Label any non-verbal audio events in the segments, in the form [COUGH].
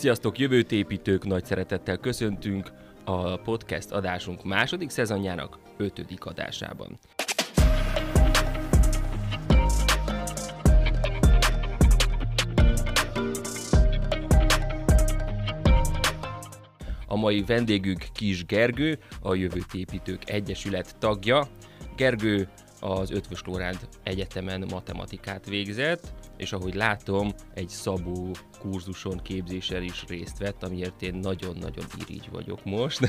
Sziasztok, jövőt építők! Nagy szeretettel köszöntünk a podcast adásunk második szezonjának ötödik adásában. A mai vendégünk Kis Gergő, a Jövőt Építők Egyesület tagja. Gergő az Ötvös Lóránd Egyetemen matematikát végzett, és ahogy látom, egy szabó kurzuson, képzéssel is részt vett, amiért én nagyon-nagyon irigy vagyok most.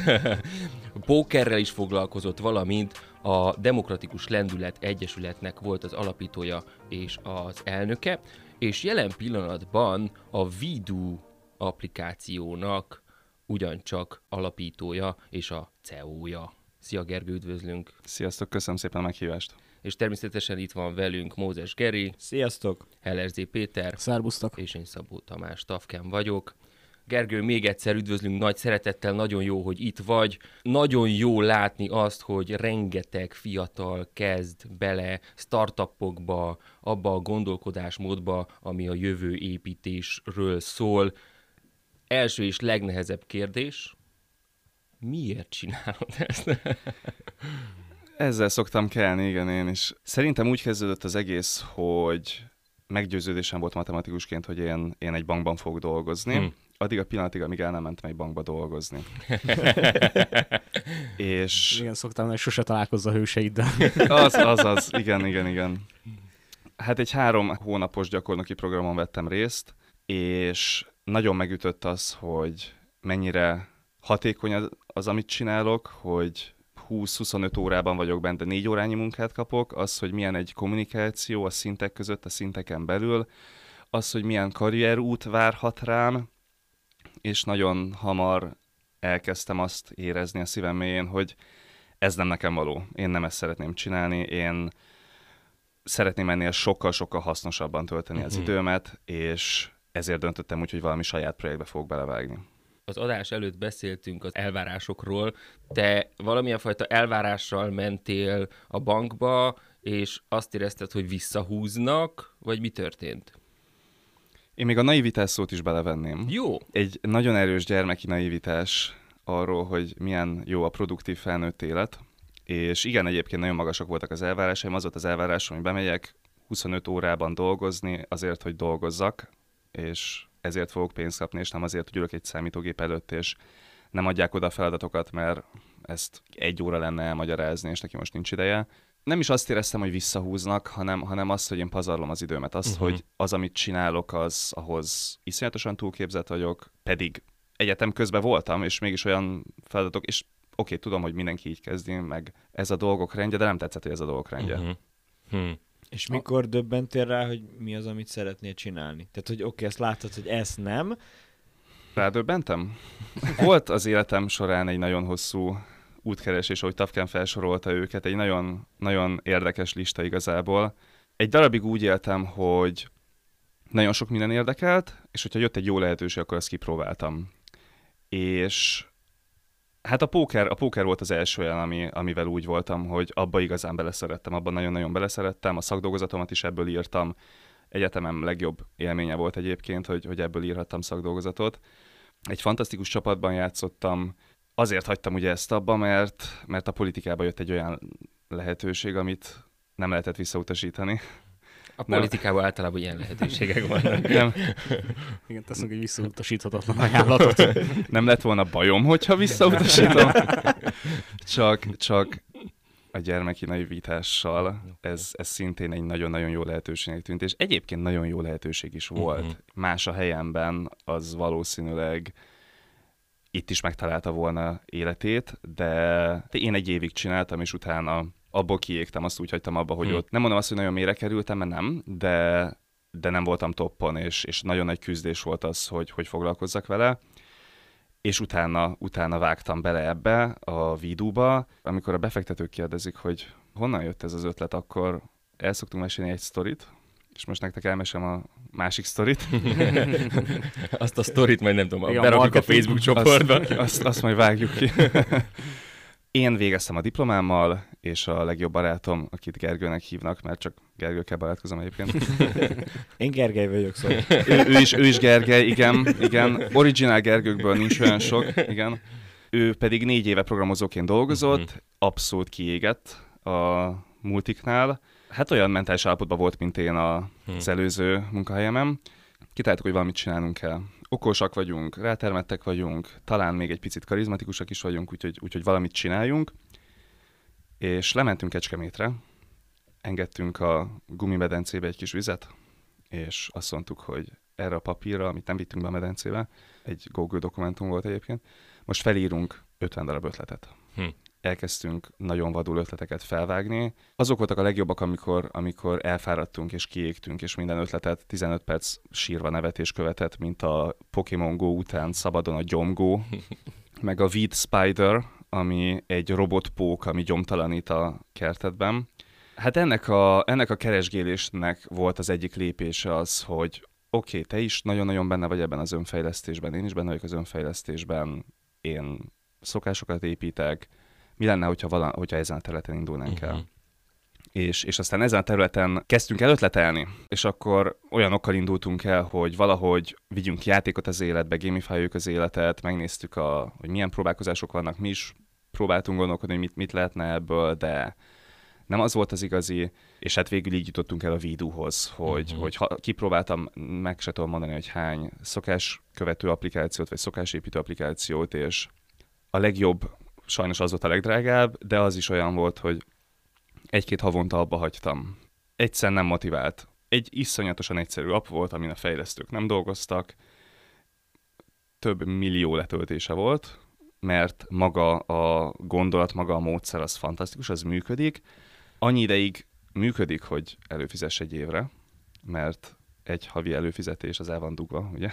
[LAUGHS] Pókerrel is foglalkozott, valamint a Demokratikus Lendület Egyesületnek volt az alapítója és az elnöke, és jelen pillanatban a Vidu applikációnak ugyancsak alapítója és a CEO-ja. Szia Gergő, üdvözlünk! Sziasztok, köszönöm szépen a meghívást! És természetesen itt van velünk Mózes Geri, Sziasztok! Hellerzé Péter, Szerbusztok! és én Szabó Tamás Tafken vagyok. Gergő, még egyszer üdvözlünk nagy szeretettel, nagyon jó, hogy itt vagy. Nagyon jó látni azt, hogy rengeteg fiatal kezd bele startupokba, abba a gondolkodásmódba, ami a jövő építésről szól. Első és legnehezebb kérdés, miért csinálod ezt? [LAUGHS] Ezzel szoktam kelni, igen, én is. Szerintem úgy kezdődött az egész, hogy meggyőződésem volt matematikusként, hogy én, én egy bankban fogok dolgozni. Hmm. Addig a pillanatig, amíg el nem mentem egy bankba dolgozni. [LAUGHS] és... Igen, szoktam, hogy sose találkozz a hőseiddel. az, az, az, igen, igen, igen. Hát egy három hónapos gyakornoki programon vettem részt, és nagyon megütött az, hogy mennyire hatékony az, az amit csinálok, hogy 20-25 órában vagyok benne, de 4 órányi munkát kapok, az, hogy milyen egy kommunikáció a szintek között, a szinteken belül, az, hogy milyen karrierút várhat rám, és nagyon hamar elkezdtem azt érezni a szívem mélyén, hogy ez nem nekem való. Én nem ezt szeretném csinálni, én szeretném ennél sokkal-sokkal hasznosabban tölteni az mhm. időmet, és ezért döntöttem úgy, hogy valami saját projektbe fogok belevágni az adás előtt beszéltünk az elvárásokról. Te valamilyen fajta elvárással mentél a bankba, és azt érezted, hogy visszahúznak, vagy mi történt? Én még a naivitás szót is belevenném. Jó. Egy nagyon erős gyermeki naivitás arról, hogy milyen jó a produktív felnőtt élet. És igen, egyébként nagyon magasak voltak az elvárásaim. Az volt az elvárásom, hogy bemegyek 25 órában dolgozni azért, hogy dolgozzak, és ezért fogok pénzt kapni, és nem azért, hogy ülök egy számítógép előtt, és nem adják oda a feladatokat, mert ezt egy óra lenne elmagyarázni, és neki most nincs ideje. Nem is azt éreztem, hogy visszahúznak, hanem, hanem azt, hogy én pazarlom az időmet. Azt, uh-huh. hogy az, amit csinálok, az ahhoz iszonyatosan túlképzett vagyok, pedig egyetem közben voltam, és mégis olyan feladatok, és oké, okay, tudom, hogy mindenki így kezdi, meg ez a dolgok rendje, de nem tetszett, hogy ez a dolgok rendje. Uh-huh. Hmm. És mikor döbbentél rá, hogy mi az, amit szeretnél csinálni? Tehát, hogy oké, okay, ezt látod, hogy ezt nem. Rádöbbentem? Volt az életem során egy nagyon hosszú útkeresés, ahogy Tafken felsorolta őket, egy nagyon, nagyon érdekes lista igazából. Egy darabig úgy éltem, hogy nagyon sok minden érdekelt, és hogyha jött egy jó lehetőség, akkor azt kipróbáltam. És Hát a póker, a póker volt az első olyan, ami, amivel úgy voltam, hogy abba igazán beleszerettem, abban nagyon-nagyon beleszerettem, a szakdolgozatomat is ebből írtam, egyetemem legjobb élménye volt egyébként, hogy, hogy ebből írhattam szakdolgozatot. Egy fantasztikus csapatban játszottam, azért hagytam ugye ezt abba, mert, mert a politikába jött egy olyan lehetőség, amit nem lehetett visszautasítani. A politikában nem. általában ilyen lehetőségek vannak. [LAUGHS] Nem. Igen, teszünk egy visszautasíthatatlan [LAUGHS] ajánlatot. Nem lett volna bajom, hogyha visszautasítom. [LAUGHS] Csak, csak a gyermeki naivitással ez, ez szintén egy nagyon-nagyon jó lehetőségnek tűnt, és egyébként nagyon jó lehetőség is volt. Uh-huh. Más a helyemben, az valószínűleg itt is megtalálta volna életét, de én egy évig csináltam, és utána abból kiégtem, azt úgy hagytam abba, hogy hmm. ott nem mondom azt, hogy nagyon mélyre kerültem, mert nem, de, de nem voltam toppon, és, és nagyon nagy küzdés volt az, hogy, hogy foglalkozzak vele. És utána, utána vágtam bele ebbe, a vidúba. Amikor a befektetők kérdezik, hogy honnan jött ez az ötlet, akkor el szoktunk mesélni egy sztorit, és most nektek elmesem a másik sztorit. [LAUGHS] azt a sztorit majd nem tudom, Igen, berakjuk a Facebook csoportba. Azt, azt, azt majd vágjuk ki. [LAUGHS] Én végeztem a diplomámmal, és a legjobb barátom, akit Gergőnek hívnak, mert csak Gergőkkel barátkozom egyébként. [LAUGHS] Én Gergely vagyok, szóval. ő, ő, is, ő is Gergely, igen, igen. Originál Gergőkből nincs olyan sok, igen. Ő pedig négy éve programozóként dolgozott, Mhm. abszolút kiégett a multiknál. Hát olyan mentális állapotban volt, mint én a- Hm. az előző munkahelyemen. Kitaláltuk, hogy valamit csinálnunk kell. Okosak vagyunk, rátermettek vagyunk, talán még egy picit karizmatikusak is vagyunk, úgyhogy, úgyhogy valamit csináljunk. És lementünk Kecskemétre, engedtünk a gumimedencébe egy kis vizet, és azt mondtuk, hogy erre a papírra, amit nem vittünk be a medencébe, egy Google dokumentum volt egyébként, most felírunk 50 darab ötletet. Hm. Elkezdtünk nagyon vadul ötleteket felvágni. Azok voltak a legjobbak, amikor, amikor elfáradtunk és kiégtünk, és minden ötletet 15 perc sírva nevetés követett, mint a Pokémon Go után szabadon a gyomgó, [LAUGHS] meg a Weed Spider, ami egy robotpók, ami gyomtalanít a kertetben. Hát ennek a, ennek a keresgélésnek volt az egyik lépése az, hogy oké, okay, te is nagyon-nagyon benne vagy ebben az önfejlesztésben, én is benne vagyok az önfejlesztésben, én szokásokat építek, mi lenne, hogyha, vala, hogyha ezen a területen indulnánk el. Mhm. És, és aztán ezen a területen kezdtünk el ötletelni, és akkor olyanokkal indultunk el, hogy valahogy vigyünk játékot az életbe, gamifáljuk az életet, megnéztük, a, hogy milyen próbálkozások vannak, mi is próbáltunk gondolkodni, hogy mit, mit lehetne ebből, de nem az volt az igazi, és hát végül így jutottunk el a Vidúhoz, hogy, uh-huh. hogy ha, kipróbáltam, meg se tudom mondani, hogy hány szokás követő applikációt, vagy szokásépítő applikációt, és a legjobb, sajnos az volt a legdrágább, de az is olyan volt, hogy egy-két havonta abba hagytam. Egyszer nem motivált. Egy iszonyatosan egyszerű app volt, amin a fejlesztők nem dolgoztak. Több millió letöltése volt, mert maga a gondolat, maga a módszer az fantasztikus, az működik. Annyi ideig működik, hogy előfizess egy évre, mert egy havi előfizetés az el van dugva, ugye?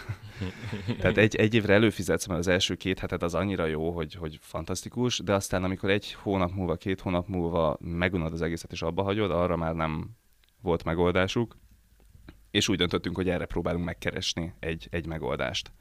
[LAUGHS] Tehát egy, egy évre előfizetsz, mert az első két heted az annyira jó, hogy, hogy fantasztikus, de aztán amikor egy hónap múlva, két hónap múlva megunod az egészet és abba hagyod, arra már nem volt megoldásuk, és úgy döntöttünk, hogy erre próbálunk megkeresni egy, egy megoldást.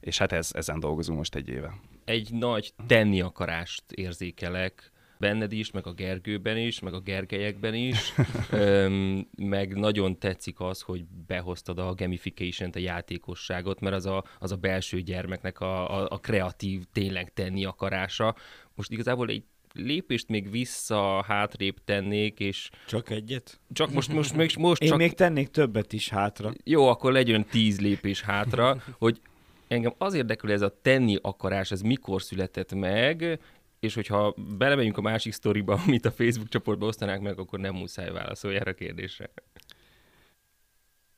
És hát ez, ezen dolgozunk most egy éve. Egy nagy tenni akarást érzékelek benned is, meg a Gergőben is, meg a Gergelyekben is, [LAUGHS] Öm, meg nagyon tetszik az, hogy behoztad a gamification-t, a játékosságot, mert az a, az a belső gyermeknek a, a, a kreatív, tényleg tenni akarása. Most igazából egy lépést még vissza, hátrébb tennék, és Csak egyet? csak most, most, most, most Én csak... még tennék többet is hátra. Jó, akkor legyen tíz lépés hátra, hogy engem az érdekel, ez a tenni akarás, ez mikor született meg, és hogyha belemegyünk a másik sztoriba, [LAUGHS] amit a Facebook csoportba osztanák meg, akkor nem muszáj válaszolni erre a kérdésre.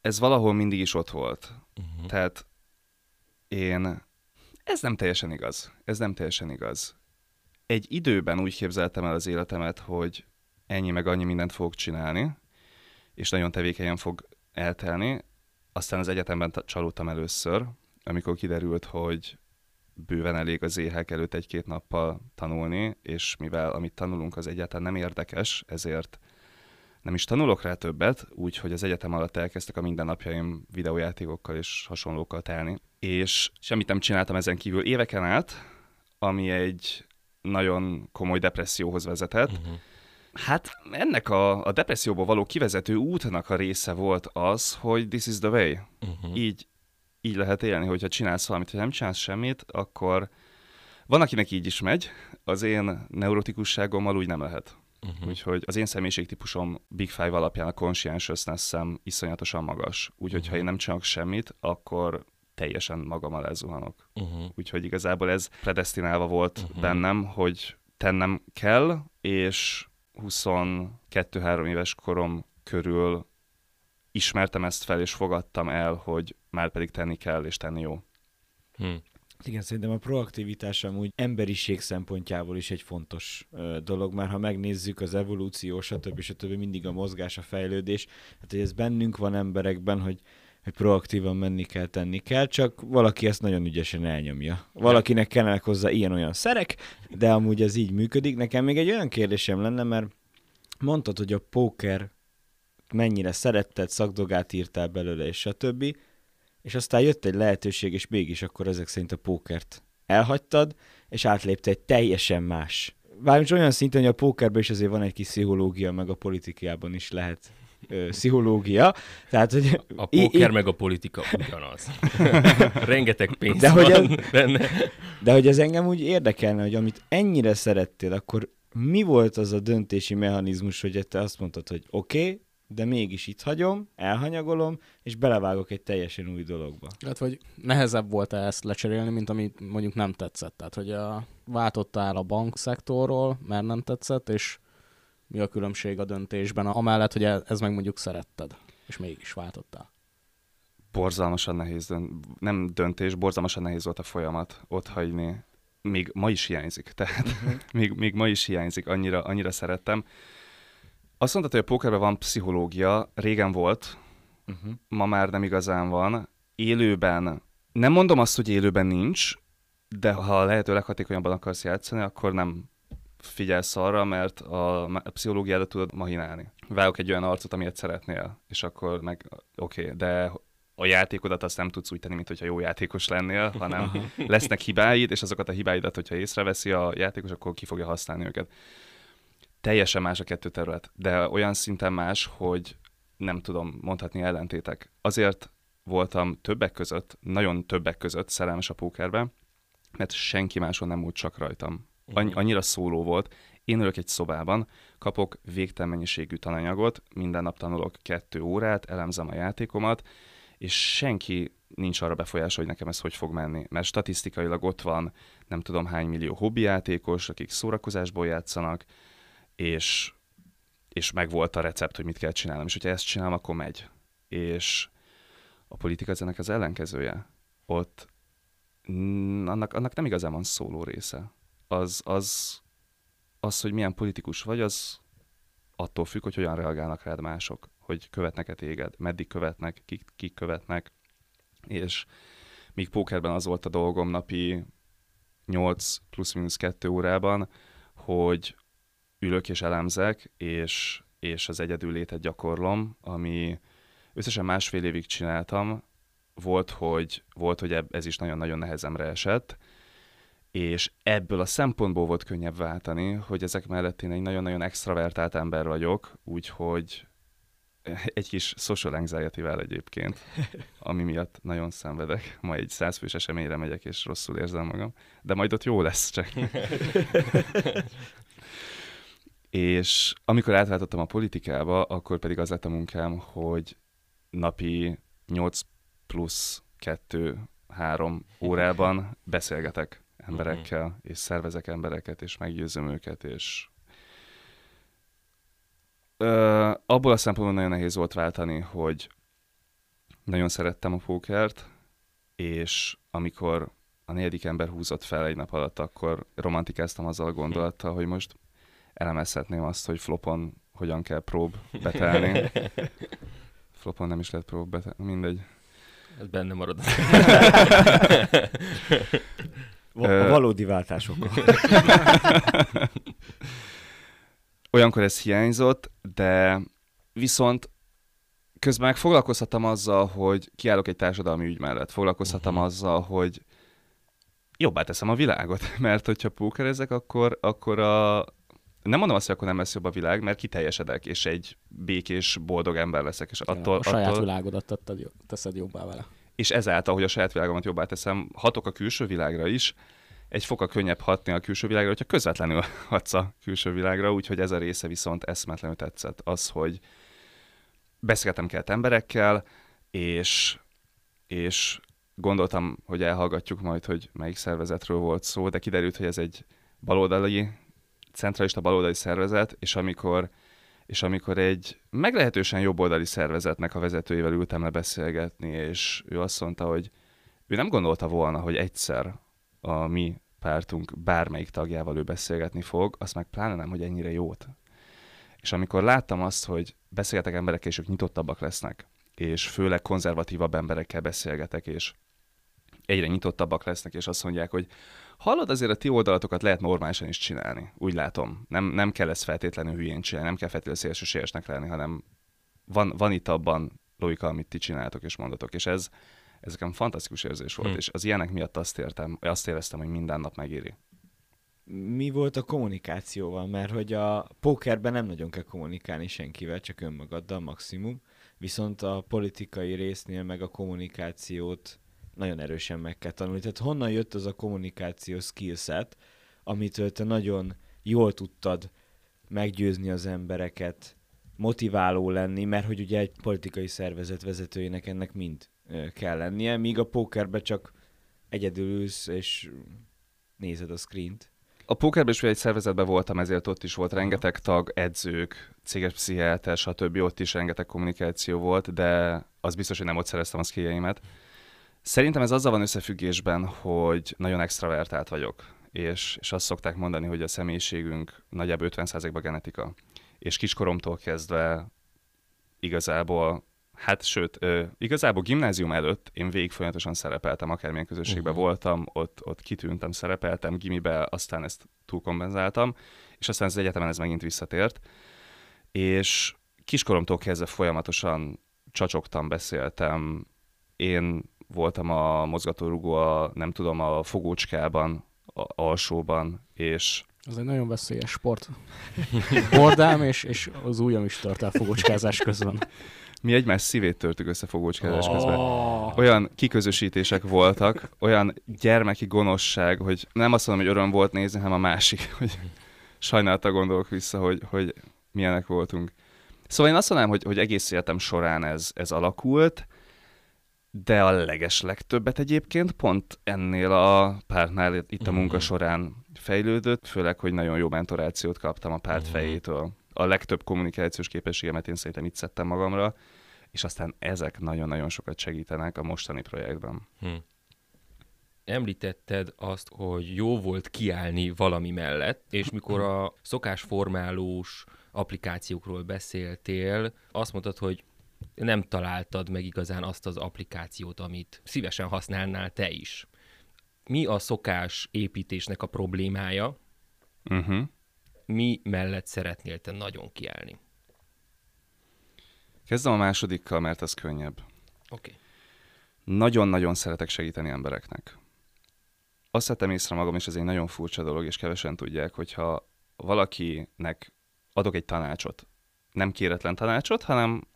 Ez valahol mindig is ott volt. Uh-huh. Tehát én... Ez nem teljesen igaz. Ez nem teljesen igaz. Egy időben úgy képzeltem el az életemet, hogy ennyi meg annyi mindent fogok csinálni, és nagyon tevékenyen fog eltelni. Aztán az egyetemben ta- csalódtam először, amikor kiderült, hogy bőven elég az éhek előtt egy-két nappal tanulni, és mivel amit tanulunk az egyáltalán nem érdekes, ezért nem is tanulok rá többet, úgyhogy az egyetem alatt elkezdtek a mindennapjaim videójátékokkal és hasonlókkal telni. És semmit nem csináltam ezen kívül éveken át, ami egy nagyon komoly depresszióhoz vezetett. Uh-huh. Hát ennek a, a depresszióból való kivezető útnak a része volt az, hogy this is the way. Uh-huh. Így, így lehet élni, hogyha csinálsz valamit, ha nem csinálsz semmit, akkor van, akinek így is megy, az én neurotikusságommal úgy nem lehet. Uh-huh. Úgyhogy az én személyiségtípusom Big Five alapján a conscientiousness-em iszonyatosan magas. Úgyhogy Mhm. ha én nem csinálok semmit, akkor teljesen magam alá zuhanok. Uh-huh. Úgyhogy igazából ez predestinálva volt Mhm. uh-huh. bennem, hogy tennem kell, és 22-3 éves korom körül ismertem ezt fel, és fogadtam el, hogy már pedig tenni kell, és tenni jó. Hmm. Igen, szerintem a proaktivitás amúgy emberiség szempontjából is egy fontos ö, dolog, mert ha megnézzük az evolúció, stb. stb. mindig a mozgás, a fejlődés, hát hogy ez bennünk van emberekben, hogy hogy proaktívan menni kell, tenni kell, csak valaki ezt nagyon ügyesen elnyomja. Valakinek kellene hozzá ilyen-olyan szerek, de amúgy ez így működik. Nekem még egy olyan kérdésem lenne, mert mondtad, hogy a póker mennyire szeretted, szakdogát írtál belőle, és stb. És aztán jött egy lehetőség, és mégis akkor ezek szerint a pókert elhagytad, és átlépte egy teljesen más Bármint olyan szinten, hogy a pókerben is azért van egy kis pszichológia, meg a politikában is lehet ö, pszichológia. Tehát, hogy A póker i- meg a politika ugyanaz. [LAUGHS] Rengeteg pénz De hogy van benne. De hogy ez engem úgy érdekelne, hogy amit ennyire szerettél, akkor mi volt az a döntési mechanizmus, hogy te azt mondtad, hogy oké, okay, de mégis itt hagyom, elhanyagolom, és belevágok egy teljesen új dologba. Hát, hogy nehezebb volt -e ezt lecserélni, mint amit mondjuk nem tetszett. Tehát, hogy a, váltottál a bankszektorról, mert nem tetszett, és mi a különbség a döntésben, amellett, hogy e- ez meg mondjuk szeretted, és mégis váltottál. borzalmasan nehéz, dönt, nem döntés, borzalmasan nehéz volt a folyamat ott hagyni. Még ma is hiányzik, tehát [LAUGHS] még, még ma is hiányzik, annyira, annyira szerettem. Azt mondtad, hogy a pókerben van pszichológia, régen volt, Uh-huh. ma már nem igazán van. Élőben, nem mondom azt, hogy élőben nincs, de ha lehető leghatékonyabban akarsz játszani, akkor nem figyelsz arra, mert a, a pszichológiádat tudod mahinálni. Vágok egy olyan arcot, amilyet szeretnél, és akkor meg oké, okay, de a játékodat azt nem tudsz úgy tenni, mint hogyha jó játékos lennél, hanem [LAUGHS] lesznek hibáid, és azokat a hibáidat, hogyha észreveszi a játékos, akkor ki fogja használni őket. Teljesen más a kettő terület, de olyan szinten más, hogy nem tudom mondhatni ellentétek. Azért voltam többek között, nagyon többek között szerelmes a pókerbe, mert senki máson nem múlt csak rajtam. Annyi, annyira szóló volt. Én ülök egy szobában, kapok végtelen mennyiségű tananyagot, minden nap tanulok kettő órát, elemzem a játékomat, és senki nincs arra befolyása, hogy nekem ez hogy fog menni. Mert statisztikailag ott van nem tudom hány millió hobbi játékos, akik szórakozásból játszanak, és, és megvolt a recept, hogy mit kell csinálnom. És hogyha ezt csinálom, akkor megy. És a politika az ennek az ellenkezője. Ott annak, annak nem igazán van szóló része. Az, az, az, hogy milyen politikus vagy, az attól függ, hogy hogyan reagálnak rád mások, hogy követnek-e téged, meddig követnek, kik, kik követnek, és míg pókerben az volt a dolgom napi 8 plusz-minusz 2 órában, hogy ülök és elemzek, és, és az egyedül létet gyakorlom, ami összesen másfél évig csináltam, volt, hogy, volt, hogy ez is nagyon-nagyon nehezemre esett, és ebből a szempontból volt könnyebb váltani, hogy ezek mellett én egy nagyon-nagyon extravertált ember vagyok, úgyhogy [LAUGHS] egy kis social anxiety egyébként, [LAUGHS] ami miatt nagyon szenvedek. Ma egy százfős eseményre megyek, és rosszul érzem magam, de majd ott jó lesz csak. [LAUGHS] és amikor átváltottam a politikába, akkor pedig az lett a munkám, hogy napi 8 plusz 2-3 órában beszélgetek emberekkel, és szervezek embereket, és meggyőzöm őket, és Ö, abból a szempontból nagyon nehéz volt váltani, hogy nagyon szerettem a pókert, és amikor a negyedik ember húzott fel egy nap alatt, akkor romantikáztam azzal a gondolattal, hogy most elemezhetném azt, hogy flopon hogyan kell prób betelni. [LAUGHS] Flopon nem is lehet prób betelni, mindegy. Ez benne marad. [LAUGHS] A valódi váltásokkal. [LAUGHS] Olyankor ez hiányzott, de viszont közben meg foglalkozhattam azzal, hogy kiállok egy társadalmi ügy mellett. Foglalkozhattam Mhm. azzal, hogy jobbá teszem a világot, mert hogyha pókerezek, akkor, akkor a... Nem mondom azt, hogy akkor nem lesz jobb a világ, mert kiteljesedek, és egy békés, boldog ember leszek, és attól, a saját attól, világodat teszed jobbá vele. és ezáltal, hogy a saját világomat jobbá teszem, hatok a külső világra is, egy fokkal könnyebb hatni a külső világra, hogyha közvetlenül [LAUGHS] hatsz a külső világra, úgyhogy ez a része viszont eszmetlenül tetszett. Az, hogy beszélgetem kellett emberekkel, és, és gondoltam, hogy elhallgatjuk majd, hogy melyik szervezetről volt szó, de kiderült, hogy ez egy baloldali, centralista baloldali szervezet, és amikor és amikor egy meglehetősen jobboldali szervezetnek a vezetőjével ültem le beszélgetni, és ő azt mondta, hogy ő nem gondolta volna, hogy egyszer a mi pártunk bármelyik tagjával ő beszélgetni fog, azt meg pláne nem, hogy ennyire jót. És amikor láttam azt, hogy beszélgetek emberekkel, és ők nyitottabbak lesznek, és főleg konzervatívabb emberekkel beszélgetek, és egyre nyitottabbak lesznek, és azt mondják, hogy hallod, azért a ti oldalatokat lehet normálisan is csinálni. Úgy látom. Nem, nem kell ezt feltétlenül hülyén csinálni, nem kell feltétlenül szélsőségesnek lenni, hanem van, van itt abban logika, amit ti csináltok és mondatok. És ez, ez nekem fantasztikus érzés volt, Hm. és az ilyenek miatt azt értem, azt éreztem, hogy minden nap megéri. mi volt a kommunikációval, mert hogy a pókerben nem nagyon kell kommunikálni senkivel, csak önmagaddal maximum, viszont a politikai résznél meg a kommunikációt nagyon erősen meg kell tanulni. Tehát honnan jött az a kommunikáció skillset, amitől te nagyon jól tudtad meggyőzni az embereket, motiváló lenni, mert hogy ugye egy politikai szervezet vezetőjének ennek mind kell lennie, míg a pókerbe csak egyedül ülsz, és nézed a screent. A pókerben is egy szervezetben voltam, ezért ott is volt rengeteg tag, edzők, céges pszichiáter, stb. Ott is rengeteg kommunikáció volt, de az biztos, hogy nem ott szereztem a skilljeimet. Szerintem ez azzal van összefüggésben, hogy nagyon extravertált vagyok, és, és azt szokták mondani, hogy a személyiségünk nagyjából 50%-ban genetika. És kiskoromtól kezdve igazából Hát sőt, ö, igazából gimnázium előtt én végig folyamatosan szerepeltem, akármilyen közösségben uh-huh. voltam, ott, ott kitűntem, szerepeltem, gimibe, aztán ezt túlkompenzáltam, és aztán az egyetemen ez megint visszatért. És kiskoromtól kezdve folyamatosan csacsogtam, beszéltem. Én voltam a mozgatórugó, a, nem tudom, a fogócskában, a alsóban, és ez egy nagyon veszélyes sport. Bordám, és, és az ujjam is tart el fogócskázás közben mi egymás szívét törtük össze fogócskedés oh. közben. Olyan kiközösítések voltak, olyan gyermeki gonoszság, hogy nem azt mondom, hogy öröm volt nézni, hanem a másik, [LAUGHS] hogy sajnálta gondolok vissza, hogy, hogy milyenek voltunk. Szóval én azt mondanám, hogy, hogy egész életem során ez, ez alakult, de a leges legtöbbet egyébként pont ennél a pártnál itt a munka mhm. során fejlődött, főleg, hogy nagyon jó mentorációt kaptam a párt mhm. fejétől. A legtöbb kommunikációs képességemet én szerintem itt szedtem magamra, és aztán ezek nagyon-nagyon sokat segítenek a mostani projektben. Hm. Említetted azt, hogy jó volt kiállni valami mellett, és mikor a szokásformálós applikációkról beszéltél, azt mondtad, hogy nem találtad meg igazán azt az applikációt, amit szívesen használnál te is. Mi a szokás építésnek a problémája? Uh-huh. Mi mellett szeretnél te nagyon kiállni? Kezdem a másodikkal, mert az könnyebb. Oké. Okay. Nagyon-nagyon szeretek segíteni embereknek. Azt vettem észre magam, és ez egy nagyon furcsa dolog, és kevesen tudják, hogyha valakinek adok egy tanácsot, nem kéretlen tanácsot, hanem,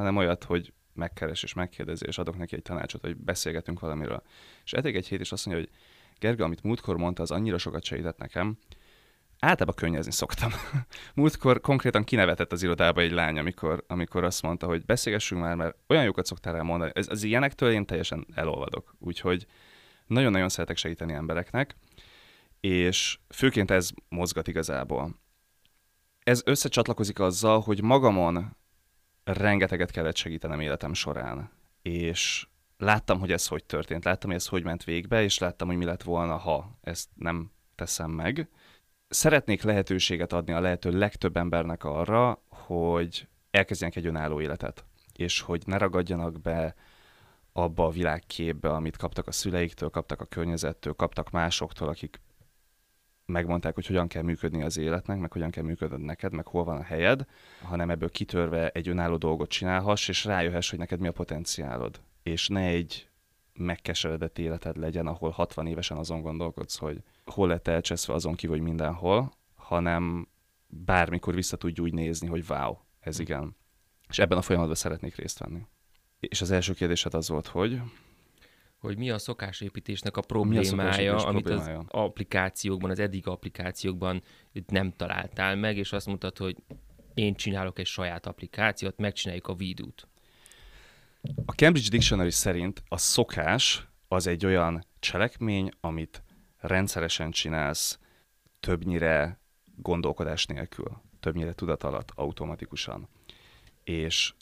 hanem olyat, hogy megkeres és megkérdezi, és adok neki egy tanácsot, hogy beszélgetünk valamiről. És etég egy hét, és azt mondja, hogy Gerga, amit múltkor mondta, az annyira sokat segített nekem, általában könnyezni szoktam. [LAUGHS] Múltkor konkrétan kinevetett az irodába egy lány, amikor, amikor azt mondta, hogy beszélgessünk már, mert olyan jókat szoktál elmondani. Ez, az ilyenektől én teljesen elolvadok. Úgyhogy nagyon-nagyon szeretek segíteni embereknek, és főként ez mozgat igazából. Ez összecsatlakozik azzal, hogy magamon rengeteget kellett segítenem életem során, és láttam, hogy ez hogy történt, láttam, hogy ez hogy ment végbe, és láttam, hogy mi lett volna, ha ezt nem teszem meg, szeretnék lehetőséget adni a lehető legtöbb embernek arra, hogy elkezdjenek egy önálló életet, és hogy ne ragadjanak be abba a világképbe, amit kaptak a szüleiktől, kaptak a környezettől, kaptak másoktól, akik megmondták, hogy hogyan kell működni az életnek, meg hogyan kell működnöd neked, meg hol van a helyed, hanem ebből kitörve egy önálló dolgot csinálhass, és rájöhess, hogy neked mi a potenciálod. És ne egy megkeseredett életed legyen, ahol 60 évesen azon gondolkodsz, hogy hol lett elcseszve azon kívül, hogy mindenhol, hanem bármikor vissza tudj úgy nézni, hogy wow, ez hm. igen. És ebben a folyamatban szeretnék részt venni. És az első kérdésed az volt, hogy hogy mi a szokásépítésnek a problémája, a amit problémája? az applikációkban, az eddig applikációkban nem találtál meg, és azt mondtad, hogy én csinálok egy saját applikációt, megcsináljuk a vidút. A Cambridge Dictionary szerint a szokás az egy olyan cselekmény, amit rendszeresen csinálsz, többnyire gondolkodás nélkül, többnyire tudat alatt, automatikusan. És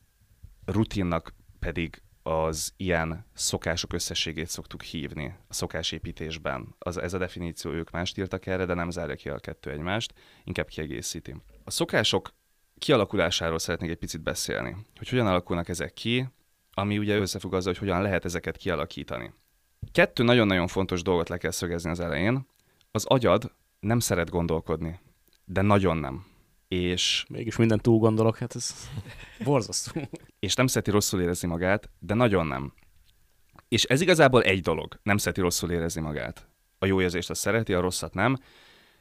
rutinnak pedig az ilyen szokások összességét szoktuk hívni a szokásépítésben. Az, ez a definíció, ők mást írtak erre, de nem zárja ki a kettő egymást, inkább kiegészíti. A szokások kialakulásáról szeretnék egy picit beszélni, hogy hogyan alakulnak ezek ki, ami ugye összefügg azzal, hogy hogyan lehet ezeket kialakítani. Kettő nagyon-nagyon fontos dolgot le kell szögezni az elején. Az agyad nem szeret gondolkodni, de nagyon nem. És... Mégis minden túl gondolok, hát ez borzasztó. és nem szereti rosszul érezni magát, de nagyon nem. És ez igazából egy dolog, nem szereti rosszul érezni magát. A jó érzést azt szereti, a rosszat nem,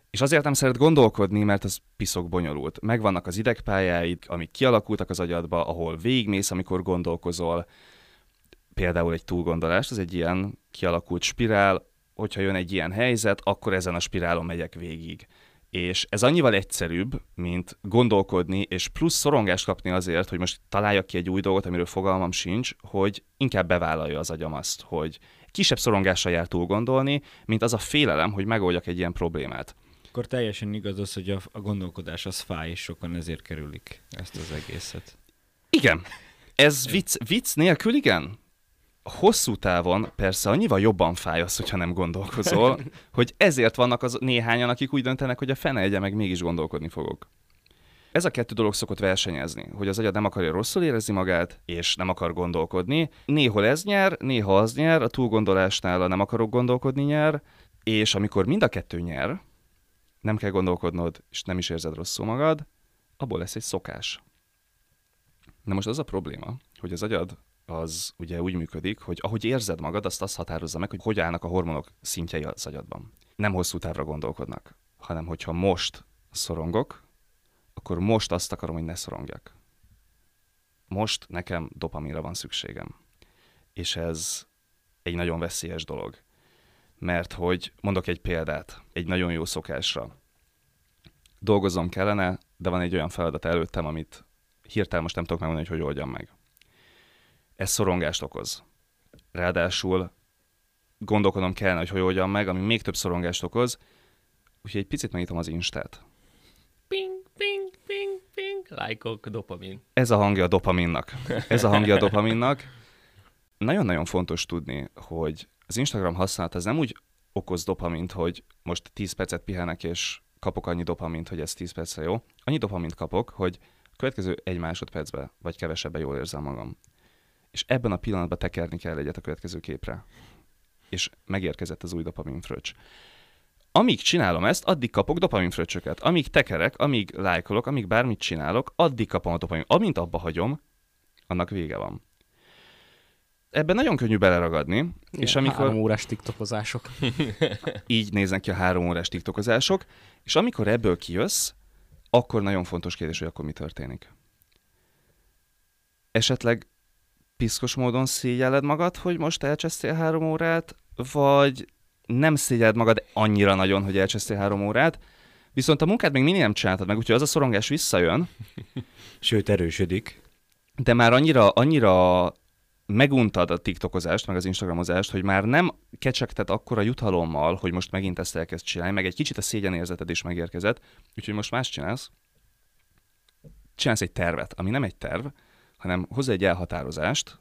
És azért nem szeret gondolkodni, mert az piszok bonyolult. Megvannak az idegpályáid, amik kialakultak az agyadba, ahol végigmész, amikor gondolkozol. Például egy túlgondolás, az egy ilyen kialakult spirál, hogyha jön egy ilyen helyzet, akkor ezen a spirálon megyek végig. És ez annyival egyszerűbb, mint gondolkodni, és plusz szorongást kapni azért, hogy most találjak ki egy új dolgot, amiről fogalmam sincs, hogy inkább bevállalja az agyam azt, hogy kisebb szorongással jár túl gondolni, mint az a félelem, hogy megoldjak egy ilyen problémát. Akkor teljesen igaz az, hogy a, a gondolkodás az fáj, és sokan ezért kerülik ezt az egészet. Igen. Ez vicc, vicc nélkül igen. Hosszú távon persze annyival jobban fáj az, hogyha nem gondolkozol, [LAUGHS] hogy ezért vannak az néhányan, akik úgy döntenek, hogy a fene egye meg mégis gondolkodni fogok. Ez a kettő dolog szokott versenyezni, hogy az agyad nem akarja rosszul érezni magát, és nem akar gondolkodni. Néhol ez nyer, néha az nyer, a túlgondolásnál a nem akarok gondolkodni nyer, és amikor mind a kettő nyer, nem kell gondolkodnod, és nem is érzed rosszul magad, abból lesz egy szokás. Na most az a probléma, hogy az agyad az ugye úgy működik, hogy ahogy érzed magad, azt azt határozza meg, hogy hogy állnak a hormonok szintjei az agyadban. Nem hosszú távra gondolkodnak, hanem hogyha most szorongok, akkor most azt akarom, hogy ne szorongjak. Most nekem dopaminra van szükségem. És ez egy nagyon veszélyes dolog. Mert hogy mondok egy példát, egy nagyon jó szokásra. Dolgozom kellene, de van egy olyan feladat előttem, amit hirtelen most nem tudok megmondani, hogy hogy oldjam meg. Ez szorongást okoz. Ráadásul gondolkodnom kellene, hogy hogy oldjam meg, ami még több szorongást okoz, úgyhogy egy picit megnyitom az Instát. Ping, ping, ping, ping. Lájkok, dopamin. Ez a hangja a dopaminnak. Ez a hangja a dopaminnak. Nagyon-nagyon fontos tudni, hogy az Instagram használat az nem úgy okoz dopamint, hogy most 10 percet pihenek, és kapok annyi dopamint, hogy ez 10 percre jó. Annyi dopamint kapok, hogy a következő egy másodpercbe, vagy kevesebben jól érzem magam. És ebben a pillanatban tekerni kell egyet a következő képre. És megérkezett az új dopamin fröccs. Amíg csinálom ezt, addig kapok dopamin fröccsöket. Amíg tekerek, amíg lájkolok, amíg bármit csinálok, addig kapom a dopamin. Amint abba hagyom, annak vége van. Ebben nagyon könnyű beleragadni, Igen, és amikor Három órás tiktokozások. [LAUGHS] így néznek ki a három órás tiktokozások, és amikor ebből kijössz, akkor nagyon fontos kérdés, hogy akkor mi történik. Esetleg piszkos módon szégyelled magad, hogy most elcsesztél három órát, vagy nem szégyelled magad annyira nagyon, hogy elcsesztél három órát, viszont a munkát még mindig nem csináltad meg, úgyhogy az a szorongás visszajön, [LAUGHS] Sőt, erősödik. de már annyira, annyira meguntad a tiktokozást, meg az instagramozást, hogy már nem kecsegtet akkora jutalommal, hogy most megint ezt elkezd csinálni, meg egy kicsit a szégyenérzeted is megérkezett, úgyhogy most más csinálsz. Csinálsz egy tervet, ami nem egy terv, hanem hozzá egy elhatározást,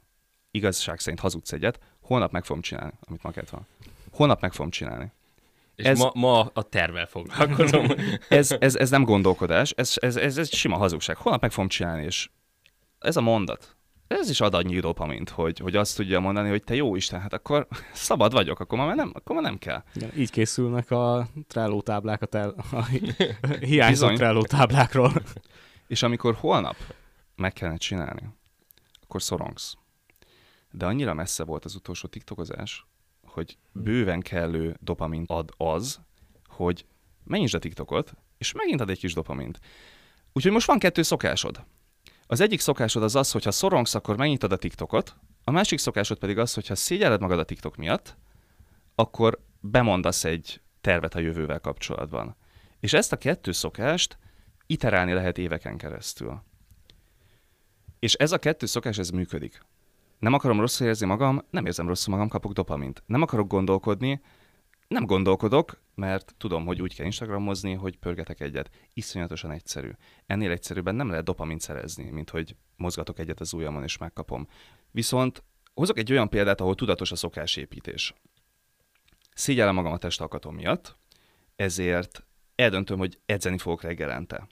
igazság szerint hazudsz egyet, holnap meg fogom csinálni, amit ma kellett volna. Holnap meg fogom csinálni. És Ez- ma, ma a tervel foglalkozom. [LAUGHS] Ez, ez, ez nem gondolkodás, ez, ez, ez, ez sima hazugság. Holnap meg fogom csinálni, és ez a mondat, ez is ad annyi dopamint, hogy, hogy azt tudja mondani, hogy te jó Isten, hát akkor [LAUGHS] szabad vagyok, akkor már nem, akkor már nem kell. Igen, így készülnek a Trello táblák, a, tel, a [LAUGHS] hiányzó. Trello táblákról. És amikor holnap meg kellene csinálni, akkor szorongsz. De annyira messze volt az utolsó tiktokozás, hogy bőven kellő dopamint ad az, hogy mennyisd a TikTokot, és megint ad egy kis dopamint. Úgyhogy most van kettő szokásod. Az egyik szokásod az az, hogy ha szorongsz, akkor megnyitod a TikTokot, a másik szokásod pedig az, hogy ha szégyelled magad a TikTok miatt, akkor bemondasz egy tervet a jövővel kapcsolatban. És ezt a kettő szokást iterálni lehet éveken keresztül. És ez a kettő szokás, ez működik. Nem akarom rosszul érezni magam, nem érzem rosszul magam, kapok dopamint. Nem akarok gondolkodni, nem gondolkodok, mert tudom, hogy úgy kell Instagramozni, hogy pörgetek egyet. Iszonyatosan egyszerű. Ennél egyszerűbben nem lehet dopamint szerezni, mint hogy mozgatok egyet az ujjamon és megkapom. Viszont hozok egy olyan példát, ahol tudatos a szokásépítés. Szégyellem magam a testalkatom miatt, ezért eldöntöm, hogy edzeni fogok reggelente.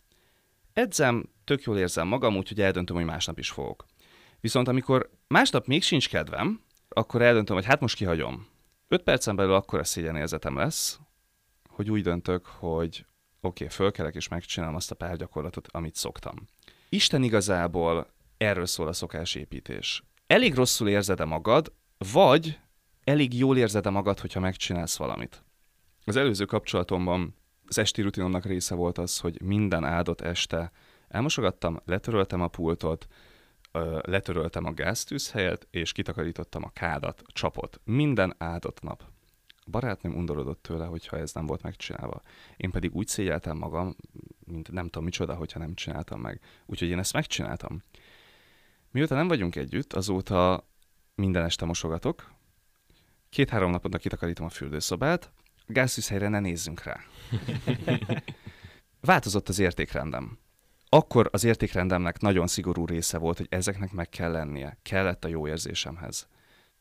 Edzem, tök jól érzem magam, úgyhogy eldöntöm, hogy másnap is fogok. Viszont amikor másnap még sincs kedvem, akkor eldöntöm, hogy hát most kihagyom. 5 percen belül akkor a szégyenérzetem lesz, hogy úgy döntök, hogy oké, okay, fölkelek és megcsinálom azt a pár gyakorlatot, amit szoktam. Isten igazából erről szól a szokásépítés. Elég rosszul érzed-e magad, vagy elég jól érzed-e magad, hogyha megcsinálsz valamit. Az előző kapcsolatomban az esti rutinomnak része volt az, hogy minden áldott este elmosogattam, letöröltem a pultot, letöröltem a gáztűzhelyet, és kitakarítottam a kádat, a csapot. Minden áldott nap. A barátnőm undorodott tőle, hogyha ez nem volt megcsinálva. Én pedig úgy szégyeltem magam, mint nem tudom micsoda, hogyha nem csináltam meg. Úgyhogy én ezt megcsináltam. Mióta nem vagyunk együtt, azóta minden este mosogatok, két-három naponta kitakarítom a fürdőszobát, gáztűzhelyre ne nézzünk rá. [LAUGHS] Változott az értékrendem. Akkor az értékrendemnek nagyon szigorú része volt, hogy ezeknek meg kell lennie. Kellett a jó érzésemhez.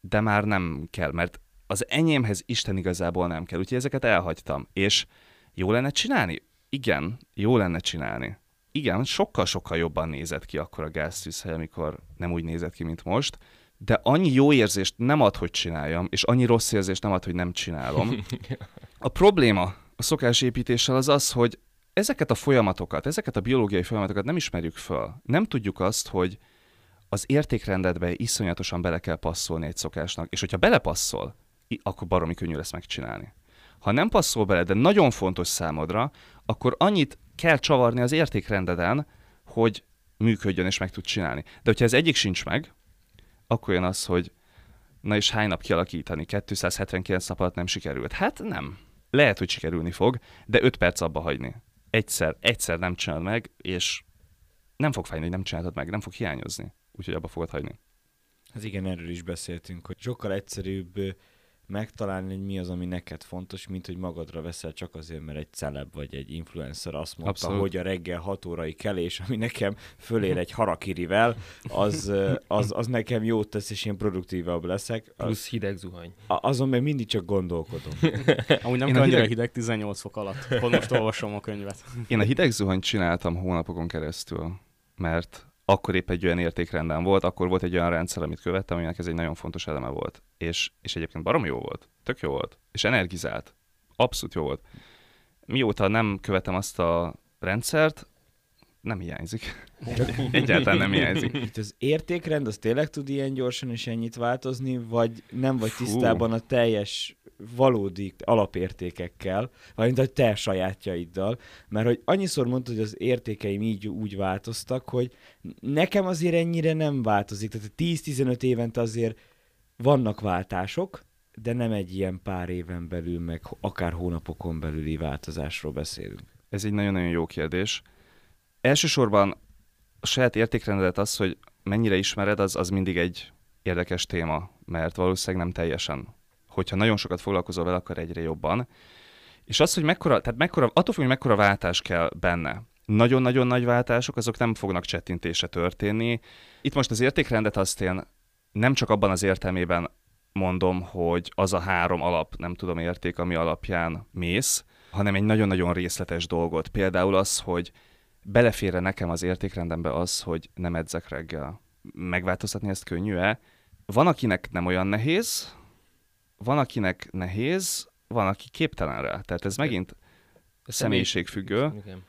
De már nem kell, mert az enyémhez Isten igazából nem kell. Úgyhogy ezeket elhagytam. És jó lenne csinálni? Igen, jó lenne csinálni. Igen, sokkal-sokkal jobban nézett ki akkor a gáztűzhely, amikor nem úgy nézett ki, mint most de annyi jó érzést nem ad, hogy csináljam, és annyi rossz érzést nem ad, hogy nem csinálom. [LAUGHS] A probléma a szokásépítéssel az az, hogy ezeket a folyamatokat, ezeket a biológiai folyamatokat nem ismerjük föl. Nem tudjuk azt, hogy az értékrendedbe iszonyatosan bele kell passzolni egy szokásnak, és hogyha belepasszol, akkor baromi könnyű lesz megcsinálni. Ha nem passzol bele, de nagyon fontos számodra, akkor annyit kell csavarni az értékrendeden, hogy működjön és meg tud csinálni. De hogyha ez egyik sincs meg, akkor jön az, hogy na és hány nap kialakítani, 279 nap alatt nem sikerült. Hát nem. Lehet, hogy sikerülni fog, de 5 perc abba hagyni. Egyszer, egyszer nem csinálod meg, és nem fog fájni, hogy nem csináltad meg, nem fog hiányozni. Úgyhogy abba fogod hagyni. Hát igen, erről is beszéltünk, hogy sokkal egyszerűbb megtalálni, hogy mi az, ami neked fontos, mint hogy magadra veszel csak azért, mert egy celeb vagy egy influencer azt mondta, Abszolút. hogy a reggel 6 órai kelés, ami nekem fölér egy harakirivel, az, az, az nekem jót tesz, és én produktívabb leszek. Az, Plusz hideg zuhany. Azon még mindig csak gondolkodom. [LAUGHS] Amúgy nem kell hideg... hideg 18 fok alatt, hogy most olvasom a könyvet. Én a hideg zuhanyt csináltam hónapokon keresztül, mert akkor épp egy olyan értékrendben volt, akkor volt egy olyan rendszer, amit követtem, aminek ez egy nagyon fontos eleme volt. És, és egyébként barom jó volt, tök jó volt, és energizált. Abszolút jó volt. Mióta nem követem azt a rendszert, nem hiányzik. [LAUGHS] Egyáltalán nem hiányzik. Itt az értékrend, az tényleg tud ilyen gyorsan és ennyit változni, vagy nem vagy tisztában a teljes valódi alapértékekkel, vagy a te sajátjaiddal, mert hogy annyiszor mondtad, hogy az értékeim így úgy változtak, hogy nekem azért ennyire nem változik. Tehát 10-15 évente azért vannak váltások, de nem egy ilyen pár éven belül, meg akár hónapokon belüli változásról beszélünk. Ez egy nagyon-nagyon jó kérdés. Elsősorban a saját értékrendedet az, hogy mennyire ismered, az, az mindig egy érdekes téma, mert valószínűleg nem teljesen hogyha nagyon sokat foglalkozol vele, akkor egyre jobban. És az, hogy mekkora, tehát mekkora, attól függ, hogy mekkora váltás kell benne. Nagyon-nagyon nagy váltások, azok nem fognak csettintése történni. Itt most az értékrendet azt én nem csak abban az értelmében mondom, hogy az a három alap, nem tudom érték, ami alapján mész, hanem egy nagyon-nagyon részletes dolgot. Például az, hogy beleférre nekem az értékrendembe az, hogy nem edzek reggel. Megváltoztatni ezt könnyű-e? Van, akinek nem olyan nehéz, van, akinek nehéz, van, aki képtelen rá. Tehát ez megint a személyiségfüggő. Igen.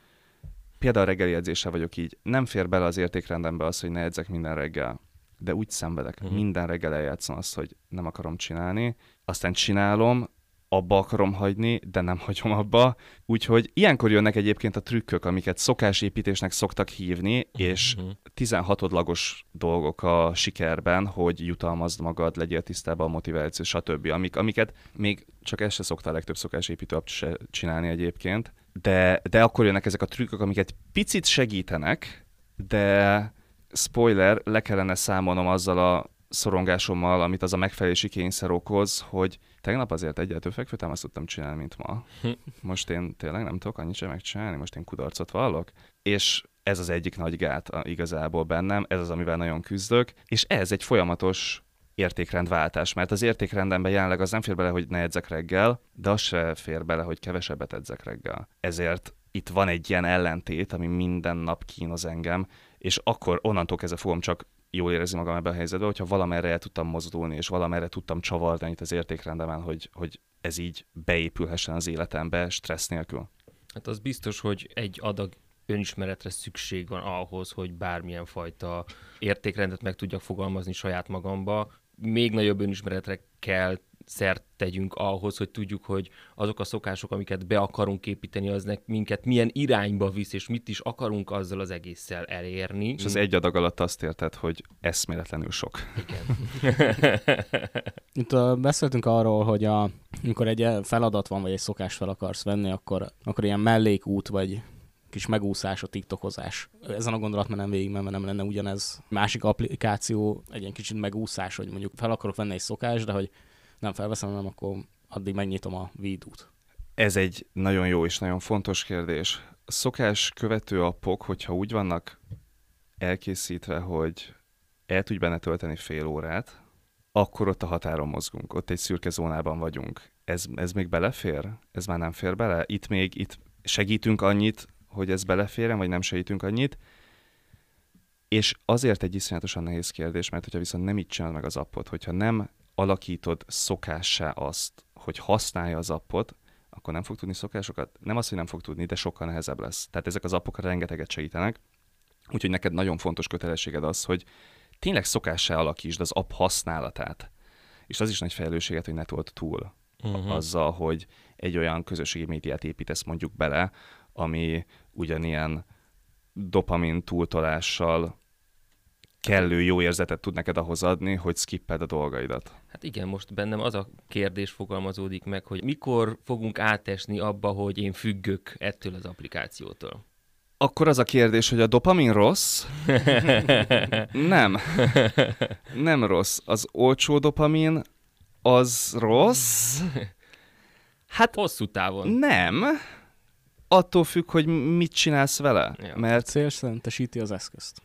Például reggeli edzéssel vagyok így. Nem fér bele az értékrendembe az, hogy ne edzek minden reggel. De úgy szenvedek. Uh-huh. Minden reggel eljátszom azt, hogy nem akarom csinálni. Aztán csinálom, abba akarom hagyni, de nem hagyom abba. Úgyhogy ilyenkor jönnek egyébként a trükkök, amiket szokásépítésnek szoktak hívni, és 16-lagos mhm. dolgok a sikerben, hogy jutalmazd magad, legyél tisztában a motiváció, stb. Amik, amiket még csak ezt se szokta a legtöbb szokásépítő se csinálni egyébként, de, de akkor jönnek ezek a trükkök, amiket picit segítenek, de spoiler, le kellene számolnom azzal a szorongásommal, amit az a megfelelési kényszer okoz, hogy tegnap azért egyet több fekvőtámaszt tudtam csinálni, mint ma. [LAUGHS] Most én tényleg nem tudok annyit sem megcsinálni, most én kudarcot vallok. És ez az egyik nagy gát igazából bennem, ez az, amivel nagyon küzdök, és ez egy folyamatos értékrendváltás, mert az értékrendemben jelenleg az nem fér bele, hogy ne edzek reggel, de az se fér bele, hogy kevesebbet edzek reggel. Ezért itt van egy ilyen ellentét, ami minden nap kínoz engem, és akkor onnantól kezdve fogom csak jól érezni magam ebben a helyzetben, hogyha valamerre el tudtam mozdulni, és valamerre tudtam csavarni itt az értékrendemen, hogy, hogy ez így beépülhessen az életembe stressz nélkül. Hát az biztos, hogy egy adag önismeretre szükség van ahhoz, hogy bármilyen fajta értékrendet meg tudjak fogalmazni saját magamba. Még nagyobb önismeretre kell szert tegyünk ahhoz, hogy tudjuk, hogy azok a szokások, amiket be akarunk építeni, az nek minket milyen irányba visz, és mit is akarunk azzal az egésszel elérni. És az egy adag alatt azt érted, hogy eszméletlenül sok. Igen. [LAUGHS] Itt uh, beszéltünk arról, hogy a, amikor egy feladat van, vagy egy szokás fel akarsz venni, akkor, akkor ilyen mellékút, vagy kis megúszás, a tiktokozás. Ezen a gondolat nem végig, mert nem lenne ugyanez. Másik applikáció egy ilyen kicsit megúszás, hogy mondjuk fel akarok venni egy szokás, de hogy nem felveszem, nem akkor addig megnyitom a vídút. Ez egy nagyon jó és nagyon fontos kérdés. A szokás követő appok, hogyha úgy vannak elkészítve, hogy el tudj benne tölteni fél órát, akkor ott a határon mozgunk, ott egy szürke zónában vagyunk. Ez, ez még belefér? Ez már nem fér bele? Itt még itt segítünk annyit, hogy ez beleférjen, vagy nem segítünk annyit. És azért egy iszonyatosan nehéz kérdés, mert hogyha viszont nem így csinálod meg az appot, hogyha nem alakítod szokássá azt, hogy használja az appot, akkor nem fog tudni szokásokat. Nem az, hogy nem fog tudni, de sokkal nehezebb lesz. Tehát ezek az appok rengeteget segítenek. Úgyhogy neked nagyon fontos kötelességed az, hogy tényleg szokássá alakítsd az app használatát. És az is nagy felelősséget, hogy ne told túl uh-huh. azzal, hogy egy olyan közösségi médiát építesz mondjuk bele, ami ugyanilyen dopamin túltolással kellő jó érzetet tud neked ahhoz adni, hogy skipped a dolgaidat. Hát igen, most bennem az a kérdés fogalmazódik meg, hogy mikor fogunk átesni abba, hogy én függök ettől az applikációtól. Akkor az a kérdés, hogy a dopamin rossz? [LAUGHS] nem. Nem rossz. Az olcsó dopamin az rossz? Hát hosszú távon. Nem attól függ, hogy mit csinálsz vele. Ja. Mert célszerűentesíti az eszközt.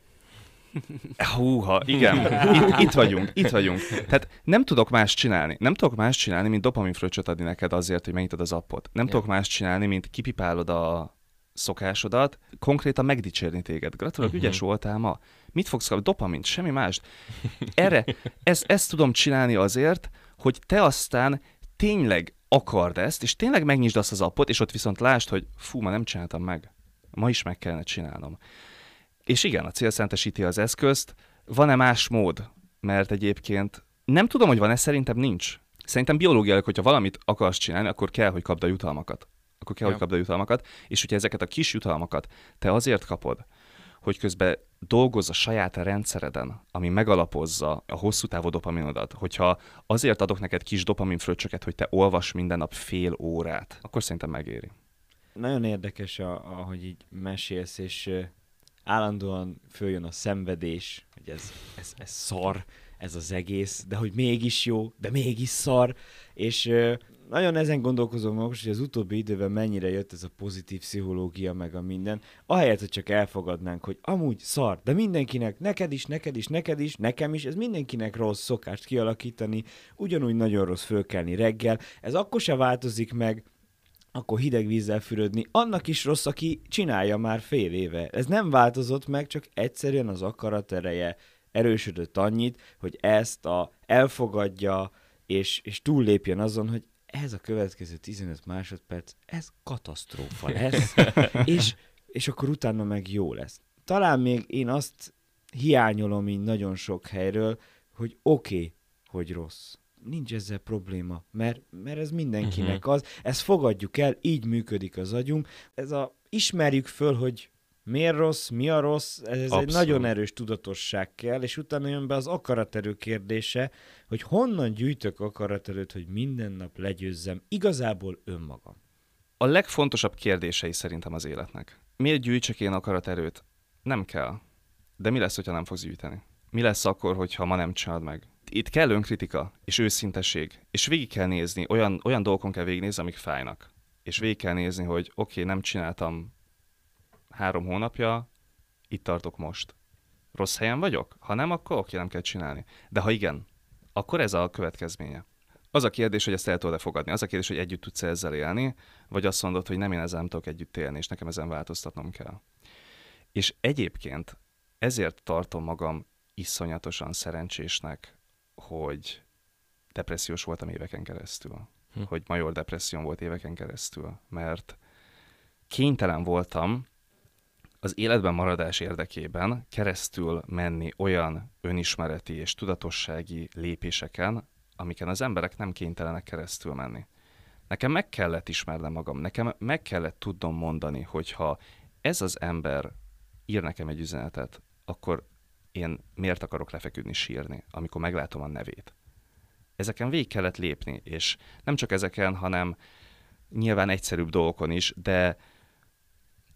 Húha, igen, itt, itt vagyunk, itt vagyunk. Tehát nem tudok más csinálni. Nem tudok más csinálni, mint dopaminfröccsöt adni neked azért, hogy megnyitod az appot. Nem ja. tudok más csinálni, mint kipipálod a szokásodat, konkrétan megdicsérni téged. Gratulálok, uh-huh. ügyes voltál ma. Mit fogsz kapni? Dopamint, semmi más. Erre, ezt, ezt tudom csinálni azért, hogy te aztán tényleg akard ezt, és tényleg megnyisd azt az appot, és ott viszont lásd, hogy fú, ma nem csináltam meg. Ma is meg kellene csinálnom. És igen, a célszentesíti az eszközt. Van-e más mód? Mert egyébként nem tudom, hogy van-e, szerintem nincs. Szerintem biológiailag, hogyha valamit akarsz csinálni, akkor kell, hogy kapd a jutalmakat. Akkor kell, ja. hogy kapd a jutalmakat. És hogyha ezeket a kis jutalmakat te azért kapod, hogy közben dolgozz a saját rendszereden, ami megalapozza a hosszú távú dopaminodat, hogyha azért adok neked kis dopaminfröccsöket, hogy te olvas minden nap fél órát, akkor szerintem megéri. Nagyon érdekes, ahogy így mesélsz, és állandóan följön a szenvedés, hogy ez, ez, ez szar, ez az egész, de hogy mégis jó, de mégis szar, és nagyon ezen gondolkozom most, hogy az utóbbi időben mennyire jött ez a pozitív pszichológia, meg a minden, ahelyett, hogy csak elfogadnánk, hogy amúgy szar, de mindenkinek, neked is, neked is, neked is, nekem is, ez mindenkinek rossz szokást kialakítani, ugyanúgy nagyon rossz fölkelni reggel, ez akkor se változik meg, akkor hideg vízzel fürödni, annak is rossz, aki csinálja már fél éve. Ez nem változott meg, csak egyszerűen az akarat ereje erősödött annyit, hogy ezt a elfogadja, és, és túllépjen azon, hogy ez a következő 15 másodperc, ez katasztrófa lesz, [LAUGHS] és, és akkor utána meg jó lesz. Talán még én azt hiányolom így nagyon sok helyről, hogy oké, okay, hogy rossz. Nincs ezzel probléma, mert, mert ez mindenkinek uh-huh. az. Ezt fogadjuk el, így működik az agyunk. Ez a ismerjük föl, hogy miért rossz, mi a rossz, ez Abszolút. egy nagyon erős tudatosság kell, és utána jön be az akaraterő kérdése, hogy honnan gyűjtök akaraterőt, hogy minden nap legyőzzem igazából önmagam. A legfontosabb kérdései szerintem az életnek. Miért gyűjtsek én akaraterőt? Nem kell. De mi lesz, hogyha nem fogsz gyűjteni? Mi lesz akkor, hogyha ma nem csinálod meg? Itt kell önkritika és őszintesség, és végig kell nézni, olyan, olyan dolgokon kell végignézni, amik fájnak. És végig kell nézni, hogy oké, okay, nem csináltam három hónapja, itt tartok most. Rossz helyen vagyok? Ha nem, akkor oké, nem kell csinálni. De ha igen, akkor ez a következménye. Az a kérdés, hogy ezt el tudod-e fogadni. Az a kérdés, hogy együtt tudsz ezzel élni, vagy azt mondod, hogy nem én ezzel nem tudok együtt élni, és nekem ezen változtatnom kell. És egyébként ezért tartom magam iszonyatosan szerencsésnek, hogy depressziós voltam éveken keresztül. Hm. Hogy major depresszióm volt éveken keresztül. Mert kénytelen voltam az életben maradás érdekében keresztül menni olyan önismereti és tudatossági lépéseken, amiken az emberek nem kénytelenek keresztül menni. Nekem meg kellett ismernem magam, nekem meg kellett tudnom mondani, hogyha ez az ember ír nekem egy üzenetet, akkor én miért akarok lefeküdni sírni, amikor meglátom a nevét. Ezeken végig kellett lépni, és nem csak ezeken, hanem nyilván egyszerűbb dolgokon is, de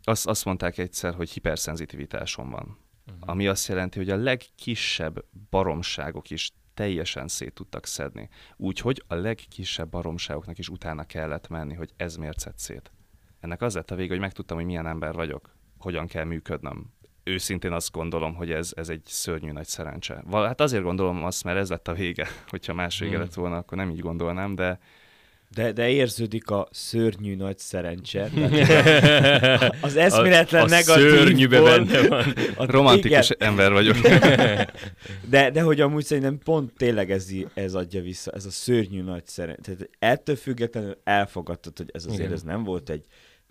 azt, azt mondták egyszer, hogy hiperszenzitivitásom van. Uh-huh. Ami azt jelenti, hogy a legkisebb baromságok is teljesen szét tudtak szedni. Úgyhogy a legkisebb baromságoknak is utána kellett menni, hogy ez miért szed szét. Ennek az lett a vége, hogy megtudtam, hogy milyen ember vagyok, hogyan kell működnöm. Őszintén azt gondolom, hogy ez, ez egy szörnyű nagy szerencse. Val- hát azért gondolom azt, mert ez lett a vége. [LAUGHS] Hogyha más vége hmm. lett volna, akkor nem így gondolnám, de de, de érződik a szörnyű nagy szerencse. [LAUGHS] az eszméletlen a, a negatívból... benne van. [LAUGHS] A, Romantikus igen. ember vagyok. de, de hogy amúgy szerintem pont tényleg ez, ez adja vissza, ez a szörnyű nagy szerencse. Tehát ettől függetlenül elfogadtad, hogy ez azért igen. ez nem volt egy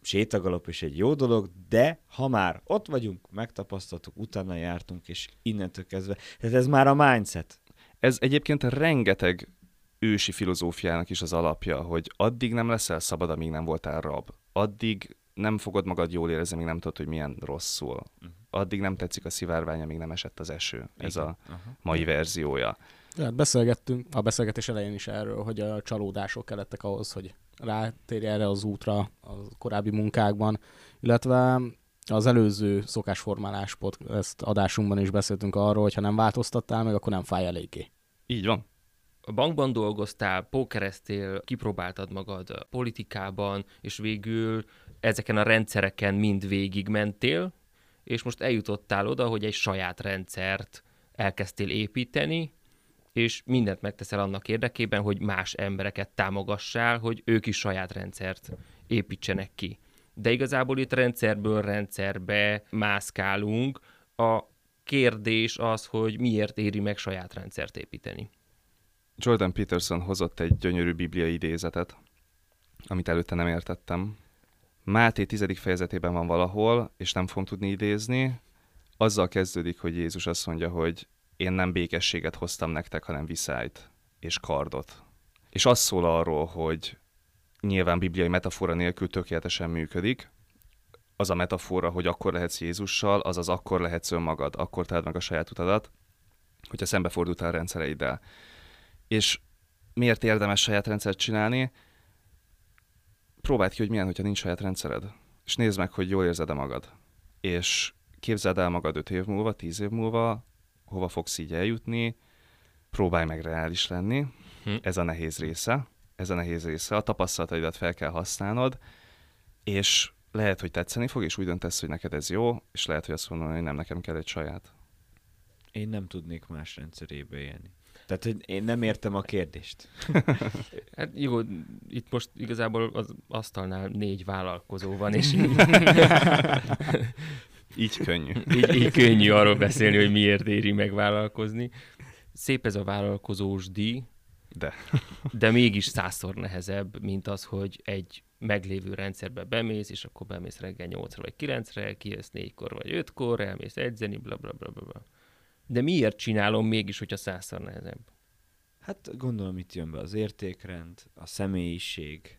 sétagalop és egy jó dolog, de ha már ott vagyunk, megtapasztaltuk, utána jártunk, és innentől kezdve, tehát ez már a mindset. Ez egyébként rengeteg ősi filozófiának is az alapja, hogy addig nem leszel szabad, amíg nem voltál rab. Addig nem fogod magad jól érezni, amíg nem tudod, hogy milyen rosszul. Uh-huh. Addig nem tetszik a szivárvány, amíg nem esett az eső. Ez a mai verziója. Hát beszélgettünk a beszélgetés elején is erről, hogy a csalódások kellettek ahhoz, hogy rátérj erre az útra a korábbi munkákban, illetve az előző szokásformálás podcast adásunkban is beszéltünk arról, hogy ha nem változtattál meg, akkor nem fáj eléggé. Így van a bankban dolgoztál, pókereztél, kipróbáltad magad politikában, és végül ezeken a rendszereken mind végigmentél, és most eljutottál oda, hogy egy saját rendszert elkezdtél építeni, és mindent megteszel annak érdekében, hogy más embereket támogassál, hogy ők is saját rendszert építsenek ki. De igazából itt rendszerből rendszerbe mászkálunk. A kérdés az, hogy miért éri meg saját rendszert építeni. Jordan Peterson hozott egy gyönyörű bibliai idézetet, amit előtte nem értettem. Máté tizedik fejezetében van valahol, és nem fogom tudni idézni. Azzal kezdődik, hogy Jézus azt mondja, hogy én nem békességet hoztam nektek, hanem viszályt és kardot. És az szól arról, hogy nyilván bibliai metafora nélkül tökéletesen működik, az a metafora, hogy akkor lehetsz Jézussal, azaz akkor lehetsz önmagad, akkor találod meg a saját utadat, hogyha szembefordultál rendszereiddel. És miért érdemes saját rendszert csinálni? Próbáld ki, hogy milyen, hogyha nincs saját rendszered. És nézd meg, hogy jól érzed-e magad. És képzeld el magad 5 év múlva, 10 év múlva, hova fogsz így eljutni, próbálj meg reális lenni. Hm. Ez a nehéz része. Ez a nehéz része. A tapasztalataidat fel kell használnod, és lehet, hogy tetszeni fog, és úgy döntesz, hogy neked ez jó, és lehet, hogy azt mondod, hogy nem, nekem kell egy saját. Én nem tudnék más rendszerébe élni. Tehát, hogy én nem értem a kérdést. [LAUGHS] hát jó, itt most igazából az asztalnál négy vállalkozó van, és [LAUGHS] [LAUGHS] így könnyű. [LAUGHS] így, így könnyű arról beszélni, hogy miért éri megvállalkozni. Szép ez a vállalkozós díj, de. de mégis százszor nehezebb, mint az, hogy egy meglévő rendszerbe bemész, és akkor bemész reggel 8 vagy 9-re, kijössz 4-kor vagy 5-kor, elmész edzeni, bla bla bla bla. De miért csinálom mégis, hogyha százszor nehezebb? Hát gondolom itt jön be az értékrend, a személyiség,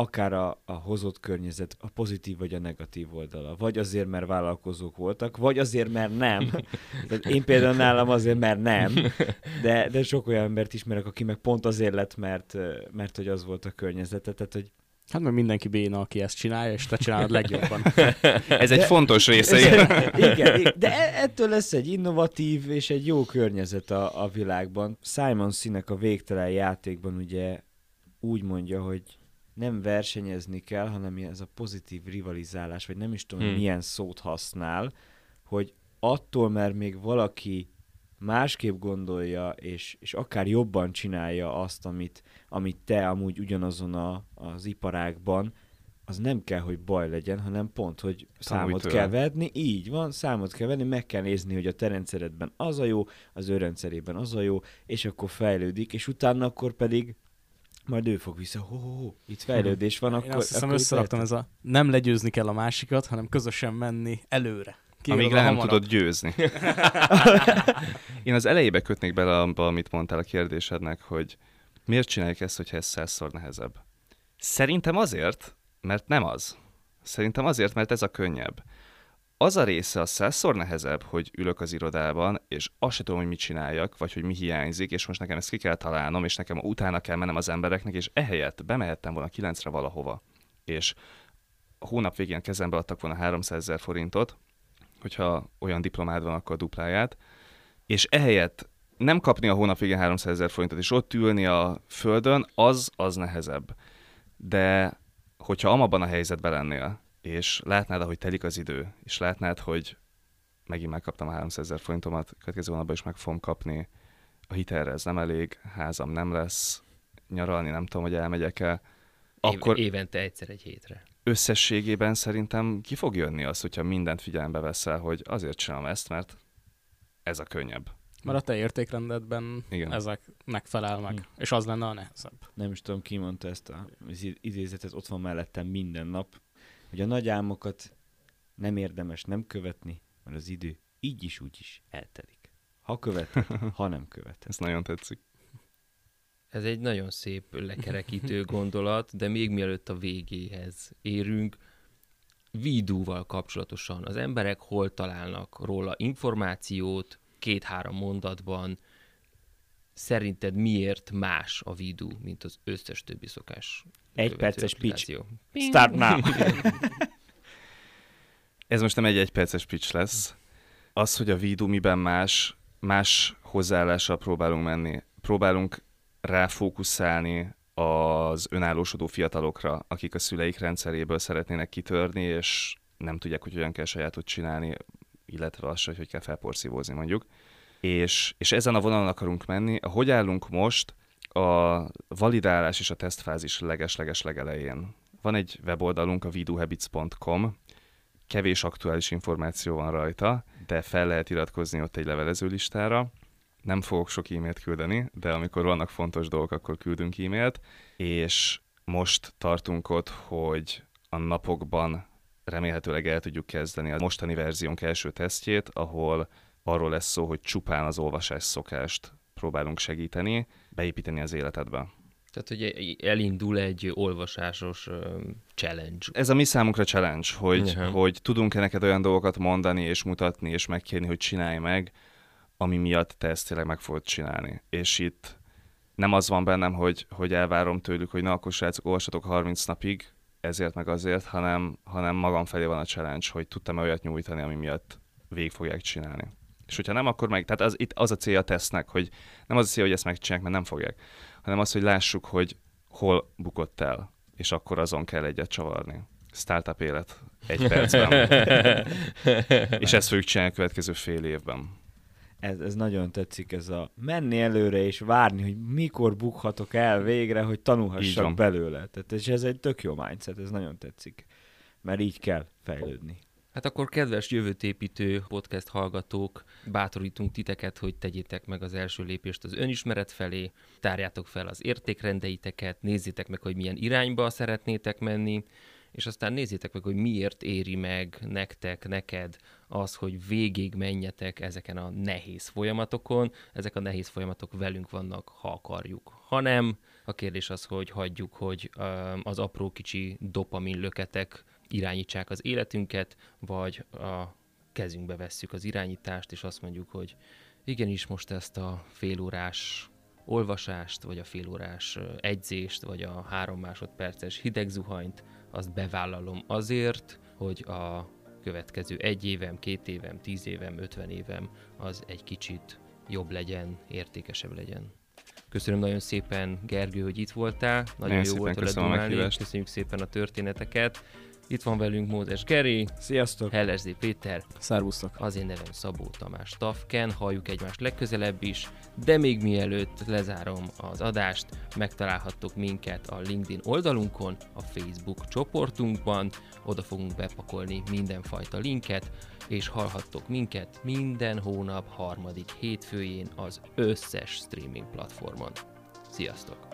akár a, a hozott környezet, a pozitív vagy a negatív oldala. Vagy azért, mert vállalkozók voltak, vagy azért, mert nem. [LAUGHS] Tehát én például nálam azért, mert nem, de, de sok olyan embert ismerek, aki meg pont azért lett, mert, mert hogy az volt a környezete. Tehát, hogy Hát mert mindenki béna, aki ezt csinálja, és te csinálod legjobban. [LAUGHS] Ez egy de, fontos része. Ez, igen, de e- ettől lesz egy innovatív és egy jó környezet a, a világban. Simon Sinek a végtelen játékban ugye úgy mondja, hogy nem versenyezni kell, hanem ez a pozitív rivalizálás, vagy nem is tudom, hmm. milyen szót használ, hogy attól, mert még valaki másképp gondolja, és, és akár jobban csinálja azt, amit, amit te amúgy ugyanazon a, az iparágban, az nem kell, hogy baj legyen, hanem pont, hogy számot tőle. kell vedni, így van, számot kell venni, meg kell nézni, hogy a te rendszeredben az a jó, az ő rendszerében az a jó, és akkor fejlődik, és utána akkor pedig majd ő fog vissza, hó, hó, hó itt fejlődés van, Én akkor... Én azt hiszem összeraktam ez a nem legyőzni kell a másikat, hanem közösen menni előre. Kiírod amíg le nem hamarabb. tudod győzni. [LAUGHS] Én az elejébe kötnék bele abba, amit mondtál a kérdésednek, hogy miért csináljuk ezt, hogyha ez százszor nehezebb. Szerintem azért, mert nem az. Szerintem azért, mert ez a könnyebb. Az a része a százszor nehezebb, hogy ülök az irodában, és azt se tudom, hogy mit csináljak, vagy hogy mi hiányzik, és most nekem ezt ki kell találnom, és nekem utána kell mennem az embereknek, és ehelyett bemehettem volna kilencre valahova. És a hónap végén kezembe adtak volna 300 ezer forintot, hogyha olyan diplomád van, akkor a dupláját, és ehelyett nem kapni a hónap végén 300 ezer forintot, és ott ülni a földön, az, az nehezebb. De hogyha amabban a helyzetben lennél, és látnád, ahogy telik az idő, és látnád, hogy megint megkaptam a 300 ezer forintomat, következő hónapban is meg fogom kapni, a hitelre ez nem elég, házam nem lesz, nyaralni nem tudom, hogy elmegyek-e, Év, akkor Évente egyszer egy hétre. összességében szerintem ki fog jönni az, hogyha mindent figyelembe veszel, hogy azért csinálom ezt, mert ez a könnyebb. Mert a te értékrendedben Igen. ezeknek felel meg, és az lenne a nehezebb. Nem is tudom, ki mondta ezt a, az idézetet, ott van mellettem minden nap, hogy a nagy álmokat nem érdemes nem követni, mert az idő így is úgy is eltelik. Ha követed, ha nem követed. Ez nagyon tetszik. Ez egy nagyon szép lekerekítő [LAUGHS] gondolat, de még mielőtt a végéhez érünk, Vidúval kapcsolatosan az emberek hol találnak róla információt, két-három mondatban, szerinted miért más a Vidú, mint az összes többi szokás? Egy perces pitch. Start now! [LAUGHS] Ez most nem egy egyperces pitch lesz. Az, hogy a Vidu miben más, más hozzáállással próbálunk menni. Próbálunk ráfókuszálni az önállósodó fiatalokra, akik a szüleik rendszeréből szeretnének kitörni, és nem tudják, hogy hogyan kell sajátot csinálni, illetve azt, hogy hogy kell felporszívózni mondjuk. És, és ezen a vonalon akarunk menni. Hogy állunk most? A validálás és a tesztfázis leges-leges legelején. Van egy weboldalunk, a viduhabits.com, kevés aktuális információ van rajta, de fel lehet iratkozni ott egy levelező listára. Nem fogok sok e-mailt küldeni, de amikor vannak fontos dolgok, akkor küldünk e-mailt, és most tartunk ott, hogy a napokban remélhetőleg el tudjuk kezdeni a mostani verziónk első tesztjét, ahol arról lesz szó, hogy csupán az olvasás szokást próbálunk segíteni, beépíteni az életedbe. Tehát, hogy elindul egy olvasásos challenge. Ez a mi számunkra challenge, hogy, Aha. hogy tudunk-e neked olyan dolgokat mondani, és mutatni, és megkérni, hogy csinálj meg, ami miatt te ezt tényleg meg fogod csinálni. És itt nem az van bennem, hogy, hogy elvárom tőlük, hogy na akkor srácok, olvassatok 30 napig, ezért meg azért, hanem, hanem magam felé van a challenge, hogy tudtam-e olyat nyújtani, ami miatt végig fogják csinálni. És hogyha nem, akkor meg, tehát az, itt az a célja a tesznek, hogy nem az a cél, hogy ezt megcsinálják, mert nem fogják, hanem az, hogy lássuk, hogy hol bukott el, és akkor azon kell egyet csavarni. Startup élet egy percben. [LAUGHS] és ezt fogjuk csinálni a következő fél évben. Ez, ez nagyon tetszik, ez a menni előre és várni, hogy mikor bukhatok el végre, hogy tanulhassak belőle. Tehát, és ez egy tök jó mindset, ez nagyon tetszik. Mert így kell fejlődni. Hát akkor kedves jövőtépítő podcast hallgatók, bátorítunk titeket, hogy tegyétek meg az első lépést az önismeret felé, tárjátok fel az értékrendeiteket, nézzétek meg, hogy milyen irányba szeretnétek menni, és aztán nézzétek meg, hogy miért éri meg nektek, neked az, hogy végig menjetek ezeken a nehéz folyamatokon. Ezek a nehéz folyamatok velünk vannak, ha akarjuk. Ha nem, a kérdés az, hogy hagyjuk, hogy az apró kicsi dopamin löketek irányítsák az életünket, vagy a kezünkbe vesszük az irányítást, és azt mondjuk, hogy igenis most ezt a félórás olvasást, vagy a félórás egyzést, vagy a három másodperces hidegzuhanyt, azt bevállalom azért, hogy a következő egy évem, két évem, tíz évem, ötven évem az egy kicsit jobb legyen, értékesebb legyen. Köszönöm nagyon szépen, Gergő, hogy itt voltál. Nagyon Nagyon jó volt veled dumálni. Köszönjük szépen a történeteket. Itt van velünk Mózes Geri, Sziasztok! Hellesdi Péter, Szervusztok! az én nevem Szabó Tamás Tafken, halljuk egymást legközelebb is, de még mielőtt lezárom az adást, megtalálhattok minket a LinkedIn oldalunkon, a Facebook csoportunkban, oda fogunk bepakolni mindenfajta linket, és hallhattok minket minden hónap harmadik hétfőjén az összes streaming platformon. Sziasztok!